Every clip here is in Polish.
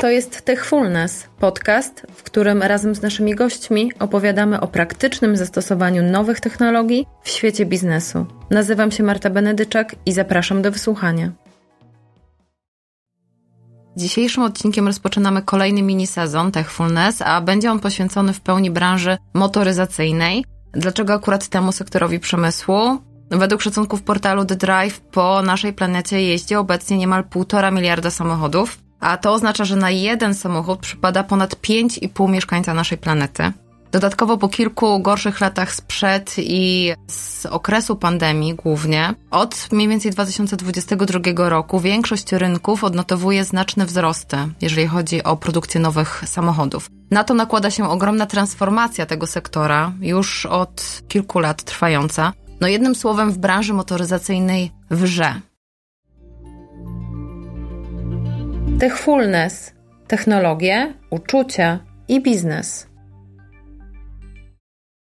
To jest Techfulness, podcast, w którym razem z naszymi gośćmi opowiadamy o praktycznym zastosowaniu nowych technologii w świecie biznesu. Nazywam się Marta Benedyczak i zapraszam do wysłuchania. Dzisiejszym odcinkiem rozpoczynamy kolejny mini sezon Techfulness, a będzie on poświęcony w pełni branży motoryzacyjnej. Dlaczego akurat temu sektorowi przemysłu? Według szacunków portalu The Drive po naszej planecie jeździ obecnie niemal 1,5 miliarda samochodów, a to oznacza, że na jeden samochód przypada ponad 5,5 mieszkańca naszej planety. Dodatkowo po kilku gorszych latach sprzed i z okresu pandemii głównie, od mniej więcej 2022 roku większość rynków odnotowuje znaczne wzrosty, jeżeli chodzi o produkcję nowych samochodów. Na to nakłada się ogromna transformacja tego sektora, już od kilku lat trwająca. No jednym słowem w branży motoryzacyjnej wrze. Techfulness, technologie, uczucia i biznes.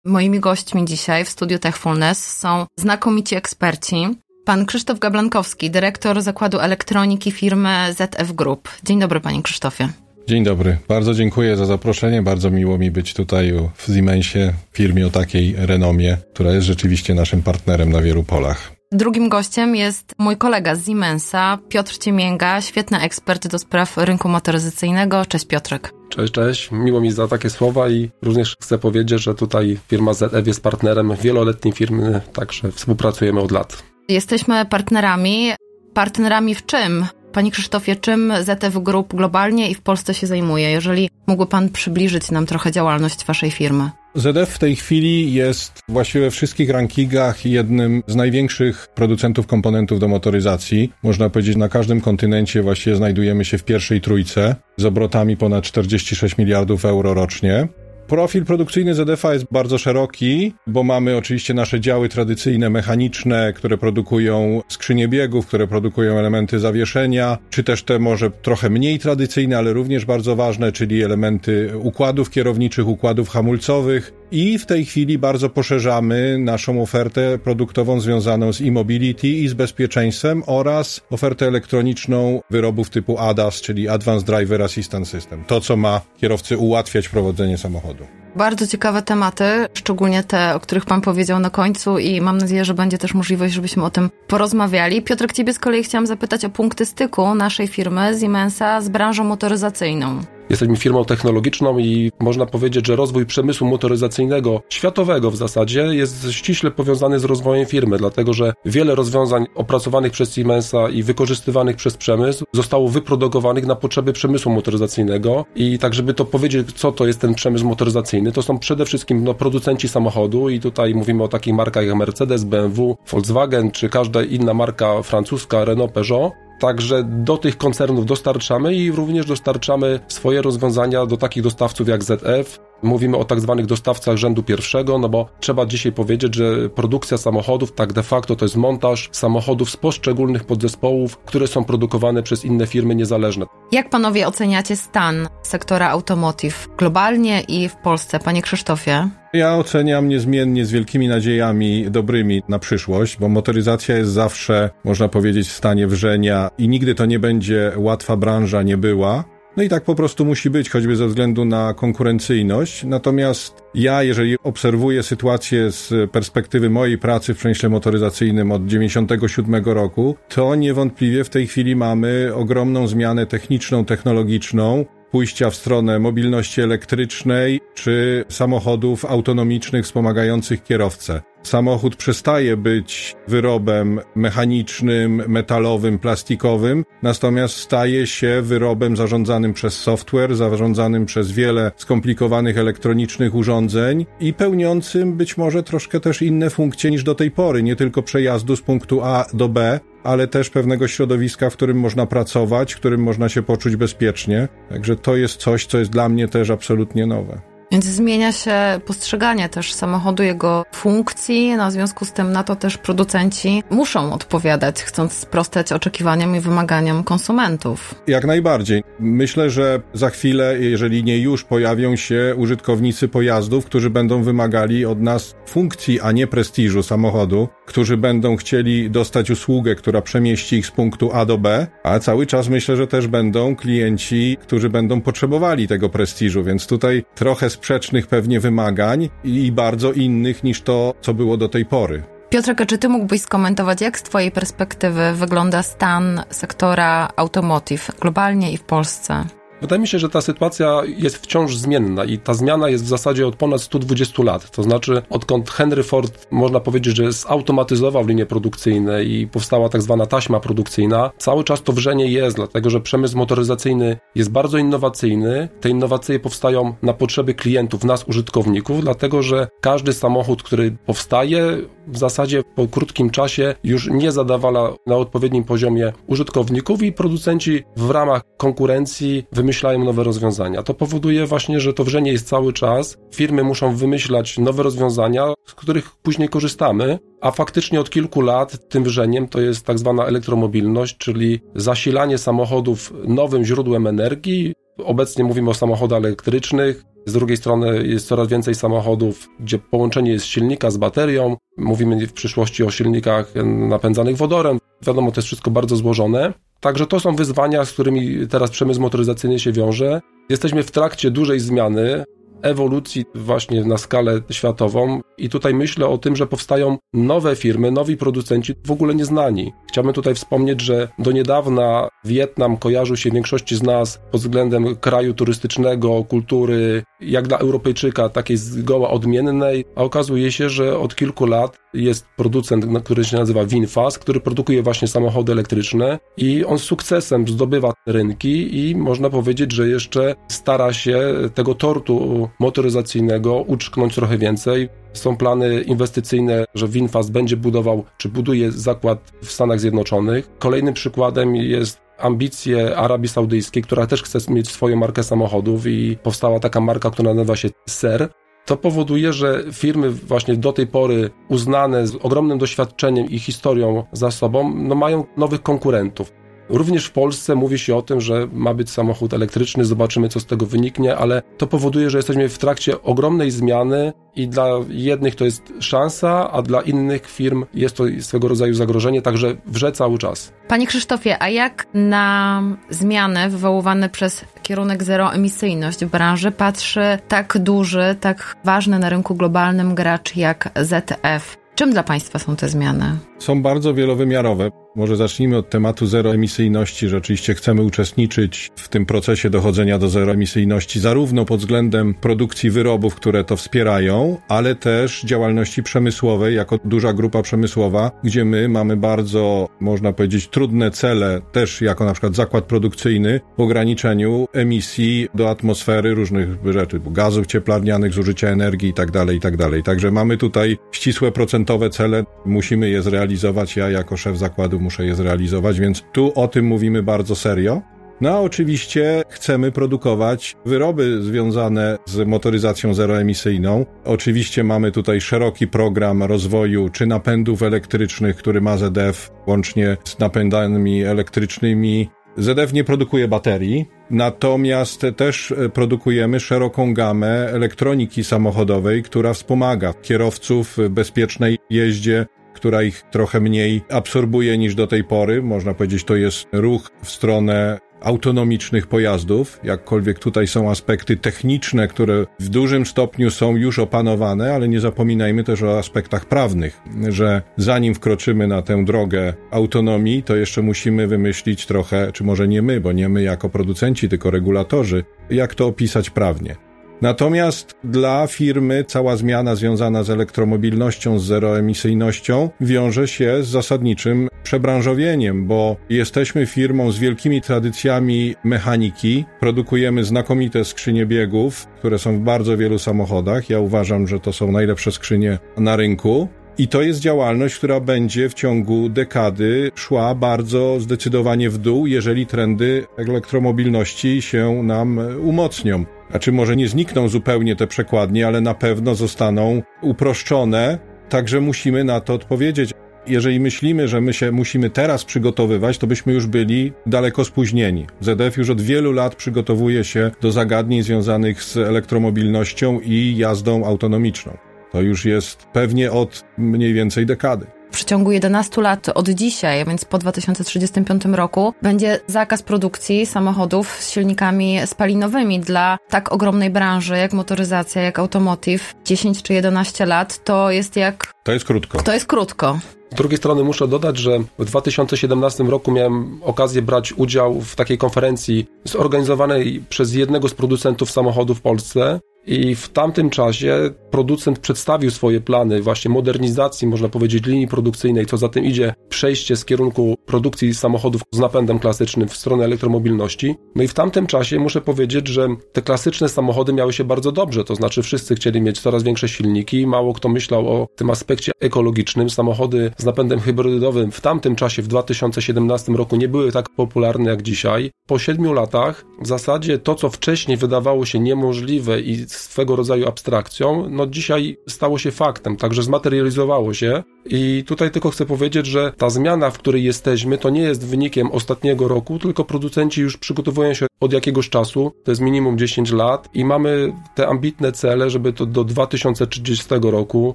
Moimi gośćmi dzisiaj w studiu Techfulness są znakomici eksperci. Pan Krzysztof Gablankowski, dyrektor zakładu elektroniki firmy ZF Group. Dzień dobry, panie Krzysztofie. Dzień dobry. Bardzo dziękuję za zaproszenie. Bardzo miło mi być tutaj w Siemensie, firmie o takiej renomie, która jest rzeczywiście naszym partnerem na wielu polach. Drugim gościem jest mój kolega z Siemensa, Piotr Ciemięga, świetny ekspert do spraw rynku motoryzacyjnego. Cześć Piotrek. Cześć, cześć. Miło mi za takie słowa i również chcę powiedzieć, że tutaj firma ZF jest partnerem wieloletniej firmy, także współpracujemy od lat. Jesteśmy partnerami. Partnerami w czym? Panie Krzysztofie, czym ZF Group globalnie i w Polsce się zajmuje? Jeżeli mógłby Pan przybliżyć nam trochę działalność Waszej firmy. ZF w tej chwili jest właściwie we wszystkich rankingach jednym z największych producentów komponentów do motoryzacji. Można powiedzieć, na każdym kontynencie właściwie znajdujemy się w pierwszej trójce z obrotami ponad 46 miliardów euro rocznie. Profil produkcyjny ZDF jest bardzo szeroki, bo mamy oczywiście nasze działy tradycyjne, mechaniczne, które produkują skrzynie biegów, które produkują elementy zawieszenia, czy też te może trochę mniej tradycyjne, ale również bardzo ważne, czyli elementy układów kierowniczych, układów hamulcowych. I w tej chwili bardzo poszerzamy naszą ofertę produktową związaną z e-mobility i z bezpieczeństwem oraz ofertę elektroniczną wyrobów typu ADAS, czyli Advanced Driver Assistance System. To, co ma kierowcy ułatwiać prowadzenie samochodu. Bardzo ciekawe tematy, szczególnie te, o których Pan powiedział na końcu i mam nadzieję, że będzie też możliwość, żebyśmy o tym porozmawiali. Piotrek, Ciebie z kolei chciałam zapytać o punkty styku naszej firmy Siemensa z branżą motoryzacyjną. Jesteśmy firmą technologiczną i można powiedzieć, że rozwój przemysłu motoryzacyjnego, światowego w zasadzie, jest ściśle powiązany z rozwojem firmy, dlatego że wiele rozwiązań opracowanych przez Siemensa i wykorzystywanych przez przemysł zostało wyprodukowanych na potrzeby przemysłu motoryzacyjnego. I tak, żeby to powiedzieć, co to jest ten przemysł motoryzacyjny, to są przede wszystkim no, producenci samochodu i tutaj mówimy o takich markach jak Mercedes, BMW, Volkswagen czy każda inna marka francuska, Renault, Peugeot. Także do tych koncernów dostarczamy i również dostarczamy swoje rozwiązania do takich dostawców jak ZF, Mówimy o tak zwanych dostawcach rzędu pierwszego, no bo trzeba dzisiaj powiedzieć, że produkcja samochodów tak de facto to jest montaż samochodów z poszczególnych podzespołów, które są produkowane przez inne firmy niezależne. Jak panowie oceniacie stan sektora automotive globalnie i w Polsce, panie Krzysztofie? Ja oceniam niezmiennie z wielkimi nadziejami dobrymi na przyszłość, bo motoryzacja jest zawsze, można powiedzieć, w stanie wrzenia i nigdy to nie będzie łatwa branża, nie była. No i tak po prostu musi być, choćby ze względu na konkurencyjność. Natomiast ja, jeżeli obserwuję sytuację z perspektywy mojej pracy w przemyśle motoryzacyjnym od 97 roku, to niewątpliwie w tej chwili mamy ogromną zmianę techniczną, technologiczną, pójścia w stronę mobilności elektrycznej czy samochodów autonomicznych wspomagających kierowcę. Samochód przestaje być wyrobem mechanicznym, metalowym, plastikowym, natomiast staje się wyrobem zarządzanym przez software, zarządzanym przez wiele skomplikowanych elektronicznych urządzeń i pełniącym być może troszkę też inne funkcje niż do tej pory, nie tylko przejazdu z punktu A do B, ale też pewnego środowiska, w którym można pracować, w którym można się poczuć bezpiecznie. Także to jest coś, co jest dla mnie też absolutnie nowe. Więc zmienia się postrzeganie też samochodu, jego funkcji, no w związku z tym na to też producenci muszą odpowiadać, chcąc sprostać oczekiwaniom i wymaganiom konsumentów. Jak najbardziej. Myślę, że za chwilę, jeżeli nie już, pojawią się użytkownicy pojazdów, którzy będą wymagali od nas funkcji, a nie prestiżu samochodu, którzy będą chcieli dostać usługę, która przemieści ich z punktu A do B, a cały czas myślę, że też będą klienci, którzy będą potrzebowali tego prestiżu, więc tutaj trochę sprzecznych pewnie wymagań i bardzo innych niż to, co było do tej pory. Piotrek, czy ty mógłbyś skomentować, jak z twojej perspektywy wygląda stan sektora automotive globalnie i w Polsce? Wydaje mi się, że ta sytuacja jest wciąż zmienna i ta zmiana jest w zasadzie od ponad 120 lat. To znaczy, odkąd Henry Ford, można powiedzieć, że zautomatyzował linie produkcyjne i powstała tak zwana taśma produkcyjna, cały czas to wrzenie jest, dlatego że przemysł motoryzacyjny jest bardzo innowacyjny. Te innowacje powstają na potrzeby klientów, nas, użytkowników, dlatego że każdy samochód, który powstaje, w zasadzie po krótkim czasie już nie zadawala na odpowiednim poziomie użytkowników i producenci w ramach konkurencji wymyślają nowe rozwiązania. To powoduje właśnie, że to wrzenie jest cały czas. Firmy muszą wymyślać nowe rozwiązania, z których później korzystamy, a faktycznie od kilku lat tym wrzeniem to jest tak zwana elektromobilność, czyli zasilanie samochodów nowym źródłem energii. Obecnie mówimy o samochodach elektrycznych, z drugiej strony jest coraz więcej samochodów, gdzie połączenie jest silnika z baterią. Mówimy w przyszłości o silnikach napędzanych wodorem. Wiadomo, to jest wszystko bardzo złożone. Także to są wyzwania, z którymi teraz przemysł motoryzacyjny się wiąże. Jesteśmy w trakcie dużej zmiany ewolucji właśnie na skalę światową i tutaj myślę o tym, że powstają nowe firmy, nowi producenci w ogóle nieznani. Chciałbym tutaj wspomnieć, że do niedawna Wietnam kojarzył się większości z nas pod względem kraju turystycznego, kultury, jak dla Europejczyka takiej zgoła odmiennej, a okazuje się, że od kilku lat jest producent, który się nazywa Winfast, który produkuje właśnie samochody elektryczne i on z sukcesem zdobywa rynki i można powiedzieć, że jeszcze stara się tego tortu motoryzacyjnego uczknąć trochę więcej. Są plany inwestycyjne, że Winfast będzie budował, czy buduje zakład w Stanach Zjednoczonych. Kolejnym przykładem jest ambicje Arabii Saudyjskiej, która też chce mieć swoją markę samochodów i powstała taka marka, która nazywa się SER. To powoduje, że firmy właśnie do tej pory uznane z ogromnym doświadczeniem i historią za sobą, no mają nowych konkurentów. Również w Polsce mówi się o tym, że ma być samochód elektryczny, zobaczymy co z tego wyniknie, ale to powoduje, że jesteśmy w trakcie ogromnej zmiany i dla jednych to jest szansa, a dla innych firm jest to swego rodzaju zagrożenie, także wrze cały czas. Panie Krzysztofie, a jak na zmiany wywoływane przez kierunek zeroemisyjność w branży patrzy tak duży, tak ważny na rynku globalnym gracz jak ZF? Czym dla Państwa są te zmiany? Są bardzo wielowymiarowe. Może zacznijmy od tematu zeroemisyjności, że oczywiście chcemy uczestniczyć w tym procesie dochodzenia do zeroemisyjności, zarówno pod względem produkcji wyrobów, które to wspierają, ale też działalności przemysłowej, jako duża grupa przemysłowa, gdzie my mamy bardzo, można powiedzieć, trudne cele, też jako na przykład zakład produkcyjny, w ograniczeniu emisji do atmosfery różnych rzeczy, gazów cieplarnianych, zużycia energii itd., tak itd. Tak Także mamy tutaj ścisłe procentowe cele, musimy je zrealizować. Ja jako szef zakładu muszę je zrealizować, więc tu o tym mówimy bardzo serio. No a oczywiście chcemy produkować wyroby związane z motoryzacją zeroemisyjną. Oczywiście mamy tutaj szeroki program rozwoju czy napędów elektrycznych, który ma ZDF łącznie z napędami elektrycznymi. ZDF nie produkuje baterii, natomiast też produkujemy szeroką gamę elektroniki samochodowej, która wspomaga kierowców w bezpiecznej jeździe która ich trochę mniej absorbuje niż do tej pory. Można powiedzieć, to jest ruch w stronę autonomicznych pojazdów, jakkolwiek tutaj są aspekty techniczne, które w dużym stopniu są już opanowane, ale nie zapominajmy też o aspektach prawnych, że zanim wkroczymy na tę drogę autonomii, to jeszcze musimy wymyślić trochę, czy może nie my, bo nie my jako producenci, tylko regulatorzy, jak to opisać prawnie. Natomiast dla firmy cała zmiana związana z elektromobilnością, z zeroemisyjnością wiąże się z zasadniczym przebranżowieniem, bo jesteśmy firmą z wielkimi tradycjami mechaniki, produkujemy znakomite skrzynie biegów, które są w bardzo wielu samochodach. Ja uważam, że to są najlepsze skrzynie na rynku. I to jest działalność, która będzie w ciągu dekady szła bardzo zdecydowanie w dół, jeżeli trendy elektromobilności się nam umocnią. Znaczy może nie znikną zupełnie te przekładnie, ale na pewno zostaną uproszczone, także musimy na to odpowiedzieć. Jeżeli myślimy, że my się musimy teraz przygotowywać, to byśmy już byli daleko spóźnieni. ZDF już od wielu lat przygotowuje się do zagadnień związanych z elektromobilnością i jazdą autonomiczną. To już jest pewnie od mniej więcej dekady. W przeciągu 11 lat od dzisiaj, więc po 2035 roku, będzie zakaz produkcji samochodów z silnikami spalinowymi dla tak ogromnej branży jak motoryzacja, jak automotive. 10 czy 11 lat to jest jak. To jest krótko. To jest krótko. Z drugiej strony muszę dodać, że w 2017 roku miałem okazję brać udział w takiej konferencji zorganizowanej przez jednego z producentów samochodów w Polsce. I w tamtym czasie producent przedstawił swoje plany właśnie modernizacji, można powiedzieć, linii produkcyjnej, co za tym idzie przejście z kierunku produkcji samochodów z napędem klasycznym w stronę elektromobilności. No i w tamtym czasie muszę powiedzieć, że te klasyczne samochody miały się bardzo dobrze, to znaczy wszyscy chcieli mieć coraz większe silniki, mało kto myślał o tym aspekcie ekologicznym. Samochody z napędem hybrydowym w tamtym czasie, w 2017 roku, nie były tak popularne jak dzisiaj. Po siedmiu latach w zasadzie to, co wcześniej wydawało się niemożliwe i swego rodzaju abstrakcją, no dzisiaj stało się faktem, także zmaterializowało się. I tutaj tylko chcę powiedzieć, że ta zmiana, w której jesteśmy, to nie jest wynikiem ostatniego roku, tylko producenci już przygotowują się od jakiegoś czasu, to jest minimum 10 lat i mamy te ambitne cele, żeby to do 2030 roku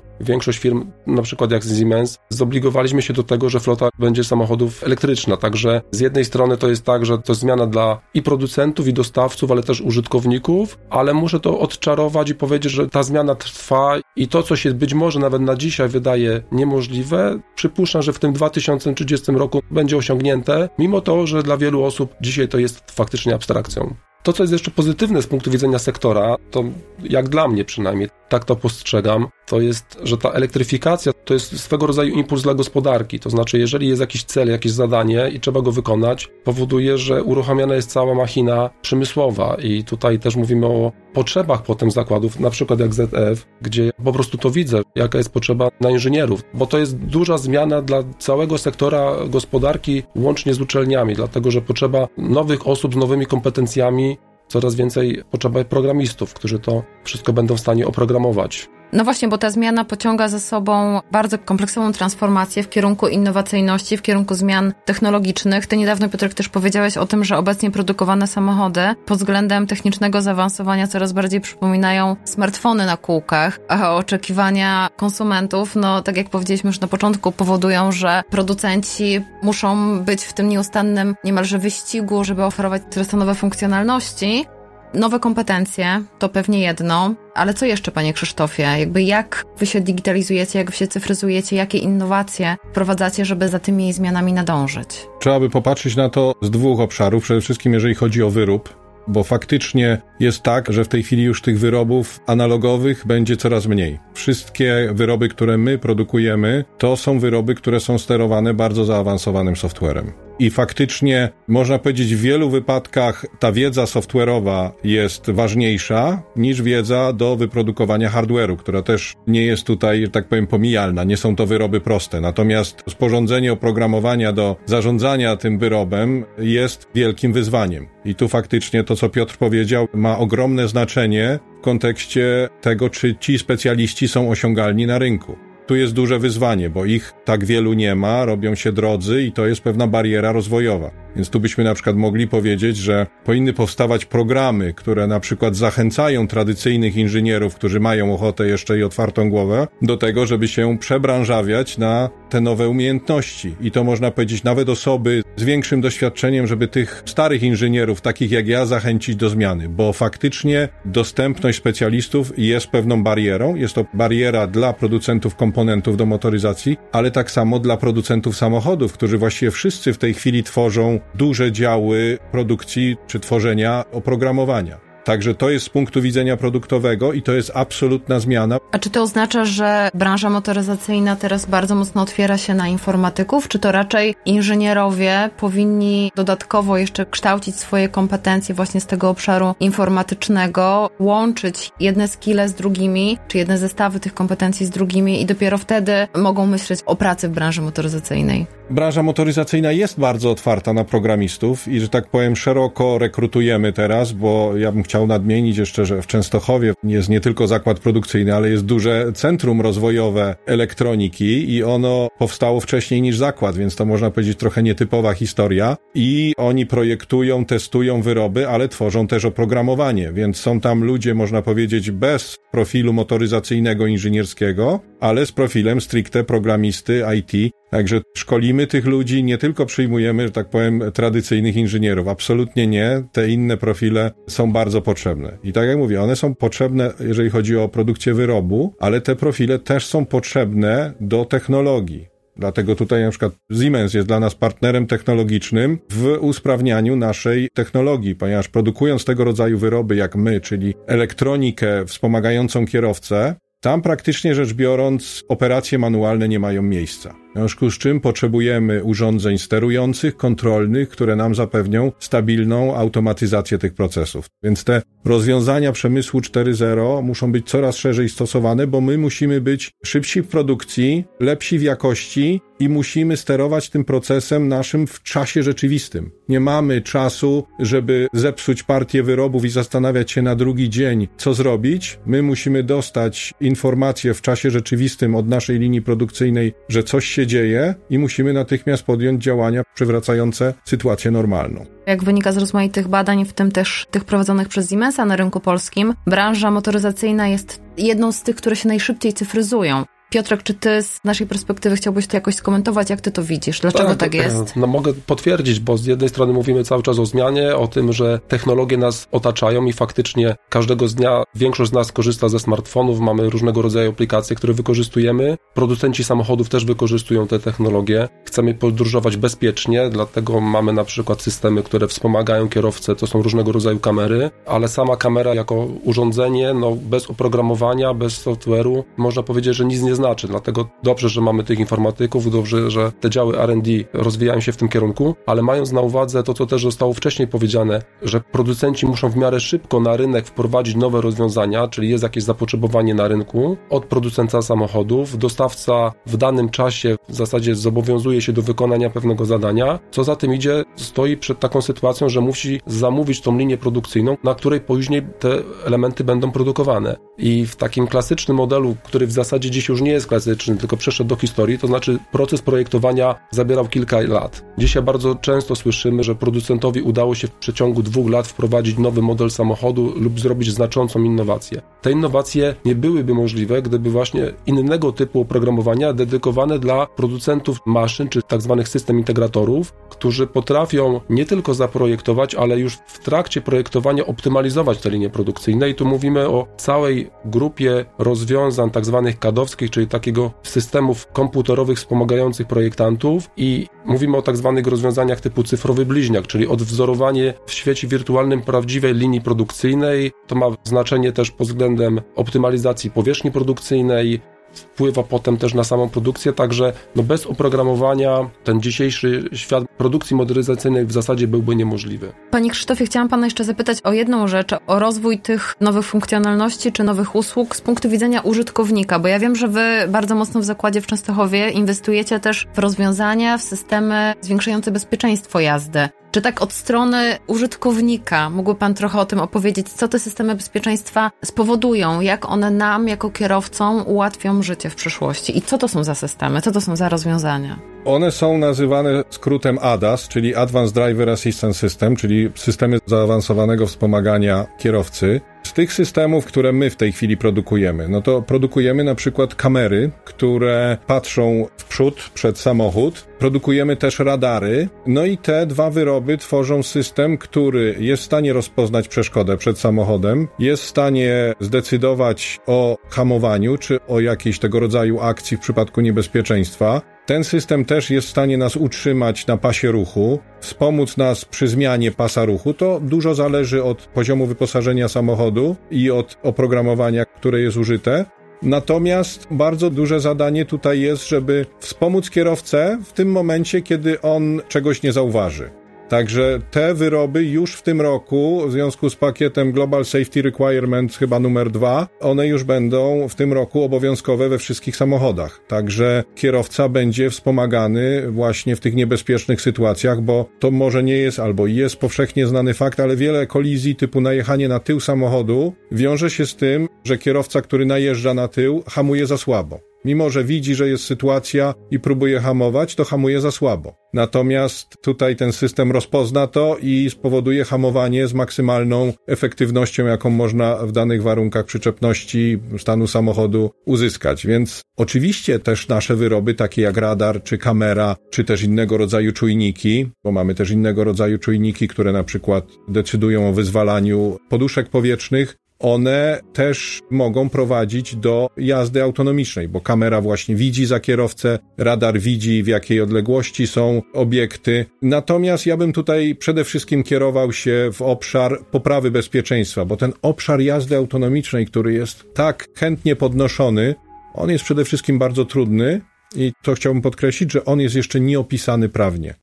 większość firm, na przykład jak Siemens, zobligowaliśmy się do tego, że flota będzie samochodów elektryczna. Także z jednej strony to jest tak, że to zmiana dla i producentów, i dostawców, ale też użytkowników, ale muszę to odczarować i powiedzieć, że ta zmiana trwa i to, co się być może nawet na dzisiaj wydaje niemożliwe, przypuszczam, że w tym 2030 roku będzie osiągnięte, mimo to, że dla wielu osób dzisiaj to jest faktycznie abstrakcją. To, co jest jeszcze pozytywne z punktu widzenia sektora, to jak dla mnie przynajmniej, tak to postrzegam, to jest, że ta elektryfikacja to jest swego rodzaju impuls dla gospodarki. To znaczy, jeżeli jest jakiś cel, jakieś zadanie i trzeba go wykonać, powoduje, że uruchamiana jest cała machina przemysłowa. I tutaj też mówimy o potrzebach potem zakładów, na przykład jak ZF, gdzie po prostu to widzę, jaka jest potrzeba na inżynierów, bo to jest duża zmiana dla całego sektora gospodarki, łącznie z uczelniami, dlatego że potrzeba nowych osób z nowymi kompetencjami, coraz więcej potrzeba programistów, którzy to wszystko będą w stanie oprogramować. No właśnie, bo ta zmiana pociąga za sobą bardzo kompleksową transformację w kierunku innowacyjności, w kierunku zmian technologicznych. Ty niedawno, Piotrek, też powiedziałeś o tym, że obecnie produkowane samochody pod względem technicznego zaawansowania coraz bardziej przypominają smartfony na kółkach, a oczekiwania konsumentów, no tak jak powiedzieliśmy już na początku, powodują, że producenci muszą być w tym nieustannym niemalże wyścigu, żeby oferować te nowe funkcjonalności, Nowe kompetencje to pewnie jedno, ale co jeszcze, panie Krzysztofie? Jakby jak wy się digitalizujecie, jak wy się cyfryzujecie, jakie innowacje wprowadzacie, żeby za tymi zmianami nadążyć? Trzeba by popatrzeć na to z dwóch obszarów. Przede wszystkim, jeżeli chodzi o wyrób, bo faktycznie jest tak, że w tej chwili już tych wyrobów analogowych będzie coraz mniej. Wszystkie wyroby, które my produkujemy, to są wyroby, które są sterowane bardzo zaawansowanym softwarem. I faktycznie można powiedzieć, w wielu wypadkach ta wiedza software'owa jest ważniejsza niż wiedza do wyprodukowania hardware'u, która też nie jest tutaj, że tak powiem, pomijalna. Nie są to wyroby proste. Natomiast sporządzenie oprogramowania do zarządzania tym wyrobem jest wielkim wyzwaniem. I tu faktycznie to, co Piotr powiedział, ma ogromne znaczenie w kontekście tego, czy ci specjaliści są osiągalni na rynku. Tu jest duże wyzwanie, bo ich tak wielu nie ma, robią się drodzy i to jest pewna bariera rozwojowa. Więc tu byśmy na przykład mogli powiedzieć, że powinny powstawać programy, które na przykład zachęcają tradycyjnych inżynierów, którzy mają ochotę jeszcze i otwartą głowę, do tego, żeby się przebranżawiać na te nowe umiejętności. I to można powiedzieć nawet osoby z większym doświadczeniem, żeby tych starych inżynierów, takich jak ja, zachęcić do zmiany, bo faktycznie dostępność specjalistów jest pewną barierą. Jest to bariera dla producentów komponentów do motoryzacji, ale tak samo dla producentów samochodów, którzy właściwie wszyscy w tej chwili tworzą duże działy produkcji czy tworzenia oprogramowania. Także to jest z punktu widzenia produktowego i to jest absolutna zmiana. A czy to oznacza, że branża motoryzacyjna teraz bardzo mocno otwiera się na informatyków, czy to raczej inżynierowie powinni dodatkowo jeszcze kształcić swoje kompetencje właśnie z tego obszaru informatycznego, łączyć jedne skille z drugimi, czy jedne zestawy tych kompetencji z drugimi i dopiero wtedy mogą myśleć o pracy w branży motoryzacyjnej? branża motoryzacyjna jest bardzo otwarta na programistów i, że tak powiem, szeroko rekrutujemy teraz, bo ja bym chciał nadmienić jeszcze, że w Częstochowie jest nie tylko zakład produkcyjny, ale jest duże centrum rozwojowe elektroniki i ono powstało wcześniej niż zakład, więc to można powiedzieć trochę nietypowa historia. I oni projektują, testują wyroby, ale tworzą też oprogramowanie, więc są tam ludzie, można powiedzieć, bez profilu motoryzacyjnego, inżynierskiego, ale z profilem stricte programisty IT, Także szkolimy tych ludzi, nie tylko przyjmujemy, że tak powiem, tradycyjnych inżynierów. Absolutnie nie. Te inne profile są bardzo potrzebne. I tak jak mówię, one są potrzebne, jeżeli chodzi o produkcję wyrobu, ale te profile też są potrzebne do technologii. Dlatego tutaj na przykład Siemens jest dla nas partnerem technologicznym w usprawnianiu naszej technologii, ponieważ produkując tego rodzaju wyroby jak my, czyli elektronikę wspomagającą kierowcę, tam praktycznie rzecz biorąc operacje manualne nie mają miejsca. W związku z czym potrzebujemy urządzeń sterujących, kontrolnych, które nam zapewnią stabilną automatyzację tych procesów. Więc te rozwiązania przemysłu 4.0 muszą być coraz szerzej stosowane, bo my musimy być szybsi w produkcji, lepsi w jakości i musimy sterować tym procesem naszym w czasie rzeczywistym. Nie mamy czasu, żeby zepsuć partię wyrobów i zastanawiać się na drugi dzień, co zrobić. My musimy dostać informację w czasie rzeczywistym od naszej linii produkcyjnej, że coś się dzieje i musimy natychmiast podjąć działania przywracające sytuację normalną. Jak wynika z rozmaitych badań, w tym też tych prowadzonych przez Siemensa na rynku polskim, branża motoryzacyjna jest jedną z tych, które się najszybciej cyfryzują. Piotrek, czy ty z naszej perspektywy chciałbyś to jakoś skomentować? Jak ty to widzisz? Dlaczego tak, tak jest? No mogę potwierdzić, bo z jednej strony mówimy cały czas o zmianie, o tym, że technologie nas otaczają i faktycznie każdego dnia większość z nas korzysta ze smartfonów, mamy różnego rodzaju aplikacje, które wykorzystujemy. Producenci samochodów też wykorzystują te technologie. Chcemy podróżować bezpiecznie, dlatego mamy na przykład systemy, które wspomagają kierowcę, to są różnego rodzaju kamery, ale sama kamera jako urządzenie, no bez oprogramowania, bez software'u, można powiedzieć, że nic nie znaczy. Dlatego dobrze, że mamy tych informatyków, dobrze, że te działy RD rozwijają się w tym kierunku, ale mając na uwadze to, co też zostało wcześniej powiedziane, że producenci muszą w miarę szybko na rynek wprowadzić nowe rozwiązania, czyli jest jakieś zapotrzebowanie na rynku od producenta samochodów, dostawca w danym czasie w zasadzie zobowiązuje się do wykonania pewnego zadania. Co za tym idzie, stoi przed taką sytuacją, że musi zamówić tą linię produkcyjną, na której później te elementy będą produkowane. I w takim klasycznym modelu, który w zasadzie dziś już nie jest klasyczny, tylko przeszedł do historii, to znaczy proces projektowania zabierał kilka lat. Dzisiaj bardzo często słyszymy, że producentowi udało się w przeciągu dwóch lat wprowadzić nowy model samochodu lub zrobić znaczącą innowację. Te innowacje nie byłyby możliwe, gdyby właśnie innego typu oprogramowania dedykowane dla producentów maszyn, czy tak zwanych system integratorów, którzy potrafią nie tylko zaprojektować, ale już w trakcie projektowania optymalizować te linie produkcyjne. I tu mówimy o całej grupie rozwiązań tak zwanych kadowskich, czyli takiego systemów komputerowych wspomagających projektantów i mówimy o tak zwanych rozwiązaniach typu cyfrowy bliźniak, czyli odwzorowanie w świecie wirtualnym prawdziwej linii produkcyjnej. To ma znaczenie też pod względem optymalizacji powierzchni produkcyjnej, wpływa potem też na samą produkcję, także no bez oprogramowania ten dzisiejszy świat produkcji motoryzacyjnej w zasadzie byłby niemożliwy. Panie Krzysztofie, chciałam Pana jeszcze zapytać o jedną rzecz, o rozwój tych nowych funkcjonalności czy nowych usług z punktu widzenia użytkownika, bo ja wiem, że Wy bardzo mocno w zakładzie w Częstochowie inwestujecie też w rozwiązania, w systemy zwiększające bezpieczeństwo jazdy. Czy tak od strony użytkownika mógłby Pan trochę o tym opowiedzieć, co te systemy bezpieczeństwa spowodują, jak one nam jako kierowcom ułatwią życie w przyszłości? I co to są za systemy, co to są za rozwiązania? One są nazywane skrótem ADAS, czyli Advanced Driver Assistance System, czyli systemy zaawansowanego wspomagania kierowcy. Z tych systemów, które my w tej chwili produkujemy, no to produkujemy na przykład kamery, które patrzą w przód przed samochód. Produkujemy też radary. No i te dwa wyroby tworzą system, który jest w stanie rozpoznać przeszkodę przed samochodem, jest w stanie zdecydować o hamowaniu czy o jakiejś tego rodzaju akcji w przypadku niebezpieczeństwa. Ten system też jest w stanie nas utrzymać na pasie ruchu, wspomóc nas przy zmianie pasa ruchu. To dużo zależy od poziomu wyposażenia samochodu i od oprogramowania, które jest użyte. Natomiast bardzo duże zadanie tutaj jest, żeby wspomóc kierowcę w tym momencie, kiedy on czegoś nie zauważy. Także te wyroby już w tym roku, w związku z pakietem Global Safety Requirements, chyba numer dwa, one już będą w tym roku obowiązkowe we wszystkich samochodach. Także kierowca będzie wspomagany właśnie w tych niebezpiecznych sytuacjach, bo to może nie jest albo jest powszechnie znany fakt, ale wiele kolizji typu najechanie na tył samochodu wiąże się z tym, że kierowca, który najeżdża na tył, hamuje za słabo. Mimo, że widzi, że jest sytuacja i próbuje hamować, to hamuje za słabo. Natomiast tutaj ten system rozpozna to i spowoduje hamowanie z maksymalną efektywnością, jaką można w danych warunkach przyczepności stanu samochodu uzyskać. Więc oczywiście też nasze wyroby, takie jak radar, czy kamera, czy też innego rodzaju czujniki, bo mamy też innego rodzaju czujniki, które na przykład decydują o wyzwalaniu poduszek powietrznych, one też mogą prowadzić do jazdy autonomicznej, bo kamera właśnie widzi za kierowcę, radar widzi w jakiej odległości są obiekty. Natomiast ja bym tutaj przede wszystkim kierował się w obszar poprawy bezpieczeństwa, bo ten obszar jazdy autonomicznej, który jest tak chętnie podnoszony, on jest przede wszystkim bardzo trudny i to chciałbym podkreślić, że on jest jeszcze nieopisany prawnie.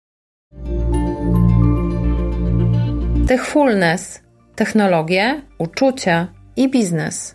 Techfulness technologie, uczucia i biznes.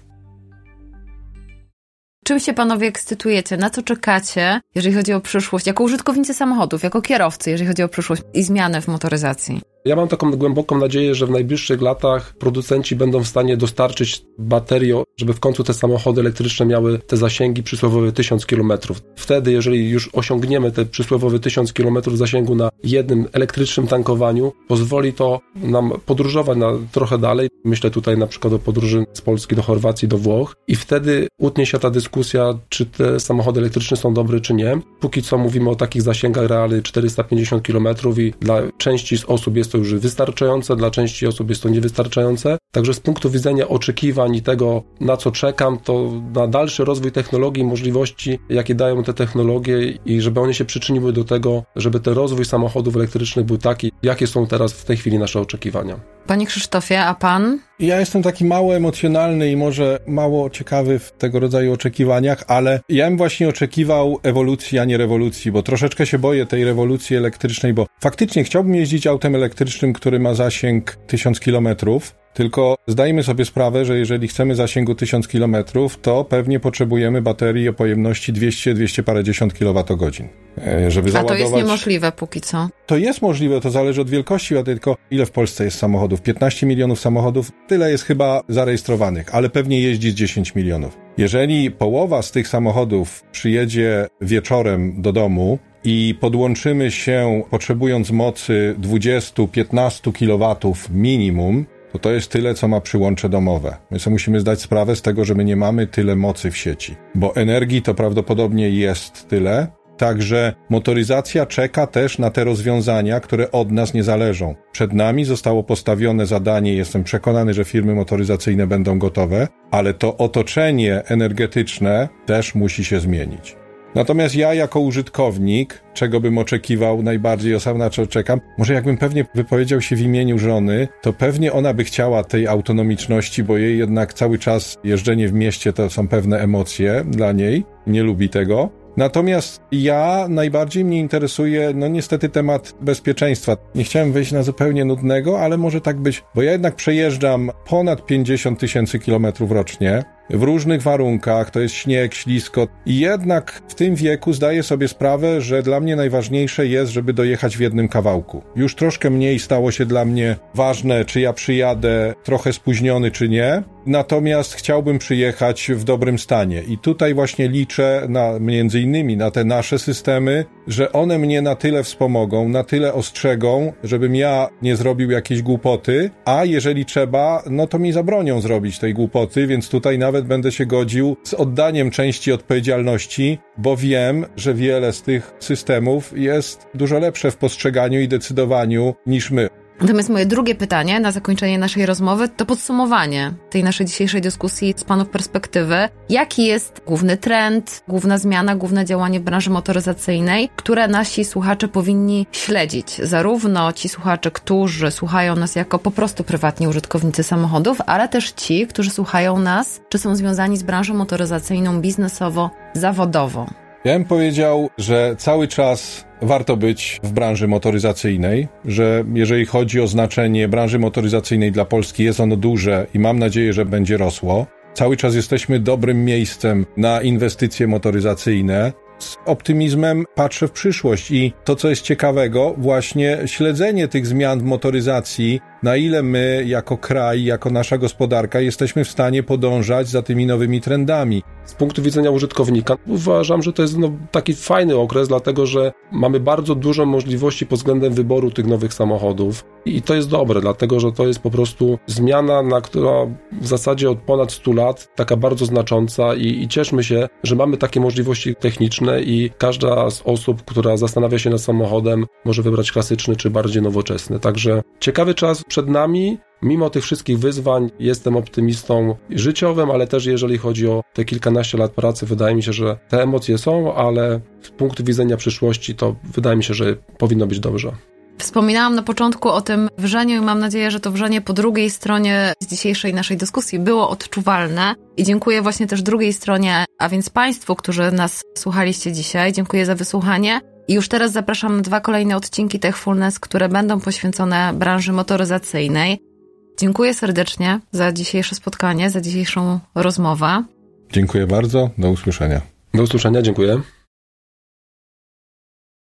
Czym się panowie ekscytujecie? Na co czekacie, jeżeli chodzi o przyszłość, jako użytkownicy samochodów, jako kierowcy, jeżeli chodzi o przyszłość i zmianę w motoryzacji? Ja mam taką głęboką nadzieję, że w najbliższych latach producenci będą w stanie dostarczyć baterii, żeby w końcu te samochody elektryczne miały te zasięgi przysłowiowe 1000 km. Wtedy, jeżeli już osiągniemy te przysłowiowe 1000 km zasięgu na jednym elektrycznym tankowaniu, pozwoli to nam podróżować na trochę dalej. Myślę tutaj na przykład o podróży z Polski do Chorwacji, do Włoch i wtedy utnie się ta dyskusja, czy te samochody elektryczne są dobre, czy nie. Póki co mówimy o takich zasięgach realnych 450 km i dla części z osób jest to już wystarczające, dla części osób jest to niewystarczające. Także z punktu widzenia oczekiwań i tego, na co czekam, to na dalszy rozwój technologii i możliwości, jakie dają te technologie i żeby one się przyczyniły do tego, żeby ten rozwój samochodów elektrycznych był taki, jakie są teraz w tej chwili nasze oczekiwania. Panie Krzysztofie, a pan? Ja jestem taki mało emocjonalny i może mało ciekawy w tego rodzaju oczekiwaniach, ale ja bym właśnie oczekiwał ewolucji, a nie rewolucji, bo troszeczkę się boję tej rewolucji elektrycznej, bo faktycznie chciałbym jeździć autem elektrycznym, który ma zasięg 1000 kilometrów, tylko zdajmy sobie sprawę, że jeżeli chcemy zasięgu 1000 km, to pewnie potrzebujemy baterii o pojemności 200-200 parędziesiąt kWh. Żeby załadować... A to jest niemożliwe póki co. To jest możliwe, to zależy od wielkości, tylko ile w Polsce jest samochodów? 15 milionów samochodów, tyle jest chyba zarejestrowanych, ale pewnie jeździ z 10 milionów. Jeżeli połowa z tych samochodów przyjedzie wieczorem do domu, i podłączymy się, potrzebując mocy 20-15 kW minimum, to to jest tyle, co ma przyłącze domowe. My sobie musimy zdać sprawę z tego, że my nie mamy tyle mocy w sieci, bo energii to prawdopodobnie jest tyle, Także motoryzacja czeka też na te rozwiązania, które od nas nie zależą. Przed nami zostało postawione zadanie, jestem przekonany, że firmy motoryzacyjne będą gotowe, ale to otoczenie energetyczne też musi się zmienić. Natomiast ja jako użytkownik, czego bym oczekiwał najbardziej, o na co czekam, może jakbym pewnie wypowiedział się w imieniu żony, to pewnie ona by chciała tej autonomiczności, bo jej jednak cały czas jeżdżenie w mieście to są pewne emocje dla niej, nie lubi tego. Natomiast ja najbardziej mnie interesuje, no niestety temat bezpieczeństwa. Nie chciałem wyjść na zupełnie nudnego, ale może tak być, bo ja jednak przejeżdżam ponad 50 tysięcy kilometrów rocznie w różnych warunkach, to jest śnieg, ślisko i jednak w tym wieku zdaję sobie sprawę, że dla mnie najważniejsze jest, żeby dojechać w jednym kawałku. Już troszkę mniej stało się dla mnie ważne, czy ja przyjadę trochę spóźniony, czy nie, natomiast chciałbym przyjechać w dobrym stanie i tutaj właśnie liczę na, między innymi na te nasze systemy, że one mnie na tyle wspomogą, na tyle ostrzegą, żebym ja nie zrobił jakiejś głupoty, a jeżeli trzeba, no to mi zabronią zrobić tej głupoty, więc tutaj nawet będę się godził z oddaniem części odpowiedzialności, bo wiem, że wiele z tych systemów jest dużo lepsze w postrzeganiu i decydowaniu niż my. Natomiast moje drugie pytanie na zakończenie naszej rozmowy to podsumowanie tej naszej dzisiejszej dyskusji z Panów perspektywy. Jaki jest główny trend, główna zmiana, główne działanie w branży motoryzacyjnej, które nasi słuchacze powinni śledzić? Zarówno ci słuchacze, którzy słuchają nas jako po prostu prywatni użytkownicy samochodów, ale też ci, którzy słuchają nas, czy są związani z branżą motoryzacyjną biznesowo, zawodowo. Ja bym powiedział, że cały czas warto być w branży motoryzacyjnej, że jeżeli chodzi o znaczenie branży motoryzacyjnej dla Polski, jest ono duże i mam nadzieję, że będzie rosło. Cały czas jesteśmy dobrym miejscem na inwestycje motoryzacyjne. Z optymizmem patrzę w przyszłość i to, co jest ciekawego, właśnie śledzenie tych zmian w motoryzacji, na ile my jako kraj, jako nasza gospodarka jesteśmy w stanie podążać za tymi nowymi trendami. Z punktu widzenia użytkownika uważam, że to jest no, taki fajny okres, dlatego że mamy bardzo dużo możliwości pod względem wyboru tych nowych samochodów i to jest dobre, dlatego że to jest po prostu zmiana, na która w zasadzie od ponad 100 lat taka bardzo znacząca i, i cieszmy się, że mamy takie możliwości techniczne i każda z osób, która zastanawia się nad samochodem, może wybrać klasyczny czy bardziej nowoczesny. Także ciekawy czas przed nami. Mimo tych wszystkich wyzwań jestem optymistą życiowym, ale też jeżeli chodzi o te kilkanaście lat pracy, wydaje mi się, że te emocje są, ale z punktu widzenia przyszłości to wydaje mi się, że powinno być dobrze. Wspominałam na początku o tym wrzeniu i mam nadzieję, że to wrzenie po drugiej stronie z dzisiejszej naszej dyskusji było odczuwalne. I dziękuję właśnie też drugiej stronie, a więc Państwu, którzy nas słuchaliście dzisiaj. Dziękuję za wysłuchanie. I już teraz zapraszam na dwa kolejne odcinki Techfulness, które będą poświęcone branży motoryzacyjnej. Dziękuję serdecznie za dzisiejsze spotkanie, za dzisiejszą rozmowę. Dziękuję bardzo. Do usłyszenia. Do usłyszenia, dziękuję.